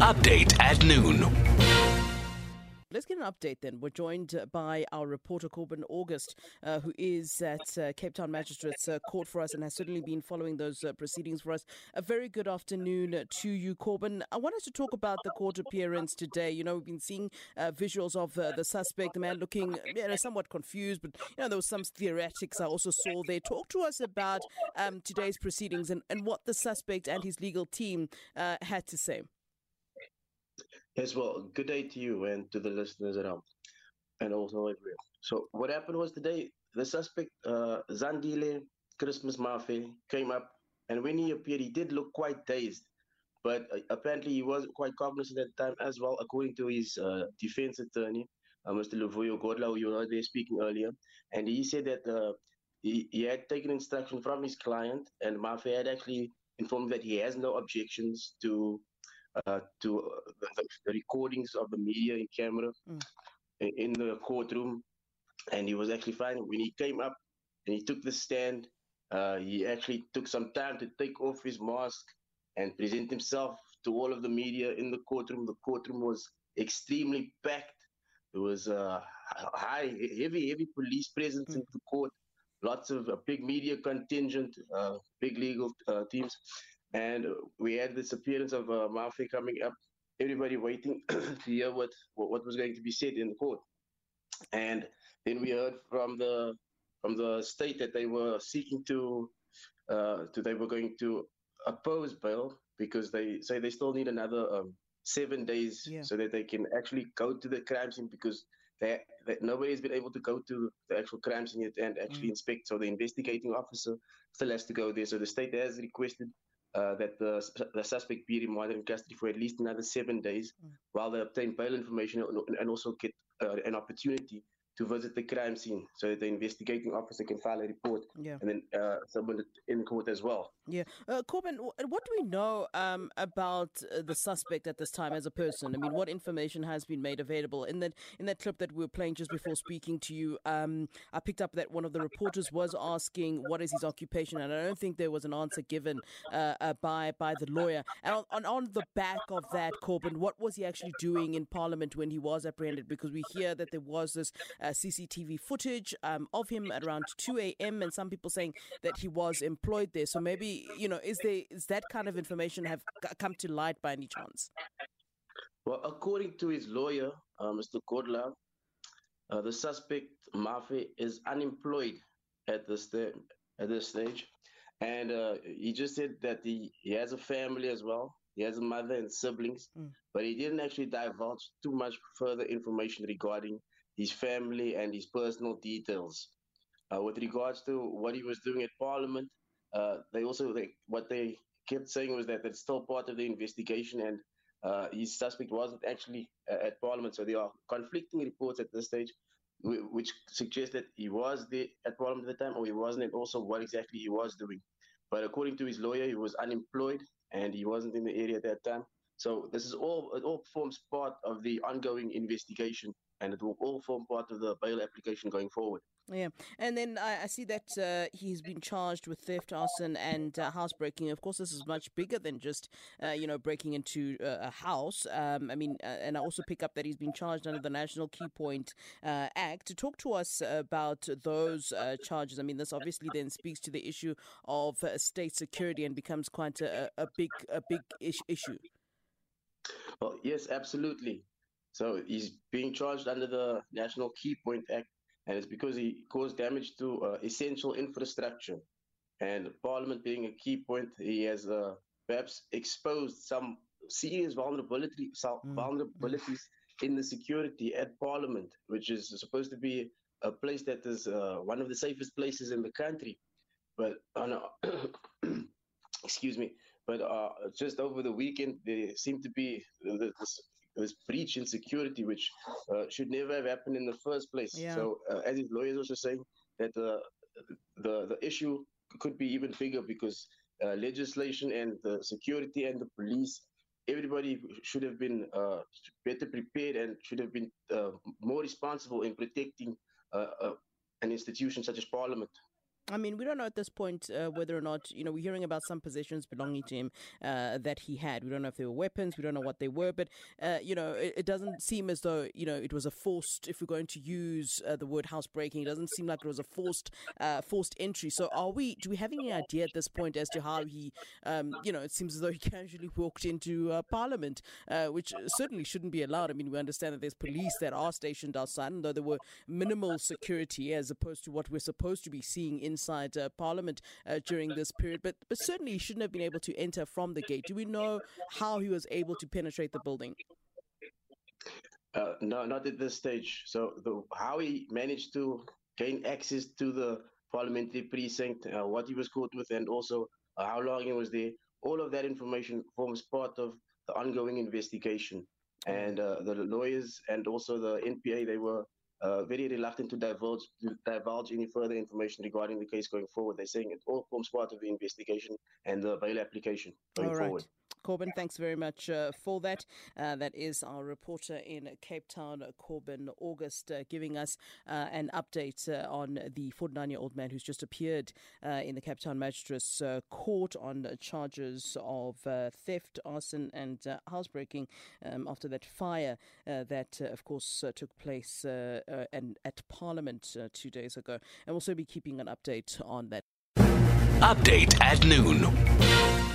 Update at noon. Let's get an update then. We're joined by our reporter Corbin August, uh, who is at uh, Cape Town Magistrates uh, Court for us and has certainly been following those uh, proceedings for us. A very good afternoon to you, Corbin. I wanted to talk about the court appearance today. You know, we've been seeing uh, visuals of uh, the suspect, the man looking you know, somewhat confused, but you know there was some theoretics I also saw there. Talk to us about um, today's proceedings and, and what the suspect and his legal team had to say. Yes, well, good day to you and to the listeners around, and also everyone. So, what happened was today the suspect, uh, Zandile Christmas Mafe, came up, and when he appeared, he did look quite dazed, but uh, apparently he was quite cognizant at the time as well, according to his uh, defense attorney, uh, Mr. Luvuyo Godla, who you were there speaking earlier, and he said that uh, he, he had taken instruction from his client, and Mafe had actually informed that he has no objections to uh, to uh, the, the, recordings of the media in camera mm. in, in, the courtroom, and he was actually fine. When he came up and he took the stand, uh, he actually took some time to take off his mask and present himself to all of the media in the courtroom. The courtroom was extremely packed. There was a high, heavy, heavy police presence mm. in the court. Lots of a big media contingent, uh, big legal uh, teams and we had this appearance of uh, Mafe coming up, everybody waiting to hear what, what was going to be said in the court. And then we heard from the from the state that they were seeking to uh, to they were going to oppose bail because they say they still need another um, seven days yeah. so that they can actually go to the crime scene because they, that nobody's been able to go to the actual crime scene yet and actually mm. inspect. So the investigating officer still has to go there. So the state has requested uh, that the, the suspect be remanded in custody for at least another seven days mm. while they obtain bail information and, and also get uh, an opportunity to visit the crime scene so that the investigating officer can file a report yeah. and then uh, submit it in court as well. Yeah. Uh, Corbin, what do we know um, about uh, the suspect at this time as a person? I mean, what information has been made available? In that, in that clip that we were playing just before speaking to you, um, I picked up that one of the reporters was asking what is his occupation, and I don't think there was an answer given uh, uh by, by the lawyer. And on, on, the back of that, Corbin, what was he actually doing in Parliament when he was apprehended? Because we hear that there was this uh, CCTV footage um, of him at around 2 a.m. and some people saying that he was employed there. So maybe you know, is there is that kind of information have come to light by any chance? Well, according to his lawyer, uh, Mr. Godla, uh, the suspect Mafe is unemployed at this st- at this stage, and uh, he just said that he, he has a family as well. He has a mother and siblings, mm. but he didn't actually divulge too much further information regarding his family and his personal details. Uh, with regards to what he was doing at Parliament, uh, they also they, what they kept saying was that it's still part of the investigation and uh, his suspect wasn't actually uh, at Parliament. So there are conflicting reports at this stage, which suggest that he was there at Parliament at the time or he wasn't, and also what exactly he was doing. But according to his lawyer, he was unemployed and he wasn't in the area at that time. So this is all it all forms part of the ongoing investigation and it will all form part of the bail application going forward. Yeah, and then I, I see that uh, he's been charged with theft, arson, and uh, housebreaking. Of course, this is much bigger than just uh, you know breaking into uh, a house. Um, I mean, uh, and I also pick up that he's been charged under the National Key Point uh, Act. To talk to us about those charges, I mean, this obviously then speaks to the issue of state security and becomes quite a, a big a big ish- issue. Well, yes, absolutely. So he's being charged under the National Key Point Act, and it's because he caused damage to uh, essential infrastructure. And Parliament being a key point, he has uh, perhaps exposed some serious vulnerability, some mm. vulnerabilities in the security at Parliament, which is supposed to be a place that is uh, one of the safest places in the country. But on excuse me, but uh, just over the weekend, there seemed to be this this breach in security, which uh, should never have happened in the first place. Yeah. So, uh, as his lawyers also saying that uh, the the issue could be even bigger because uh, legislation and the security and the police, everybody should have been uh, better prepared and should have been uh, more responsible in protecting an institution such as Parliament. I mean, we don't know at this point uh, whether or not, you know, we're hearing about some possessions belonging to him uh, that he had. We don't know if they were weapons. We don't know what they were. But, uh, you know, it, it, doesn't seem as though, you know, it was a forced, if we're going to use uh, the word housebreaking, it doesn't seem like it was a forced uh, forced entry. So are we, do we have any idea at this point as to how he, um, you know, it seems as though he casually walked into uh, Parliament, which certainly shouldn't be allowed. I mean, we understand that there's police that are stationed outside, and though there were minimal security as opposed to what we're supposed to be seeing in inside uh, Parliament uh, during this period, but, but certainly he shouldn't have been able to enter from the gate. Do we know how he was able to penetrate the building? Uh, no, not at this stage. So the, how he managed to gain access to the parliamentary precinct, uh, what he was caught with, and also uh, how long he was there, all of that information forms part of the ongoing investigation. And uh, the lawyers and also the NPA, they were uh, very reluctant to divulge to divulge any further information regarding the case going forward. They're saying it all forms part of the investigation and the bail application going all right. forward. Corbin, thanks very much uh, for that. Uh, that is our reporter in Cape Town, Corbin August, uh, giving us uh, an update uh, on the 49 year old man who's just appeared uh, in the Cape Town Magistrates Court on charges of theft, arson, and housebreaking um, after that fire that, of course, took place Uh, and at Parliament uh, two days ago. And we'll also be keeping an update on that. Update at noon.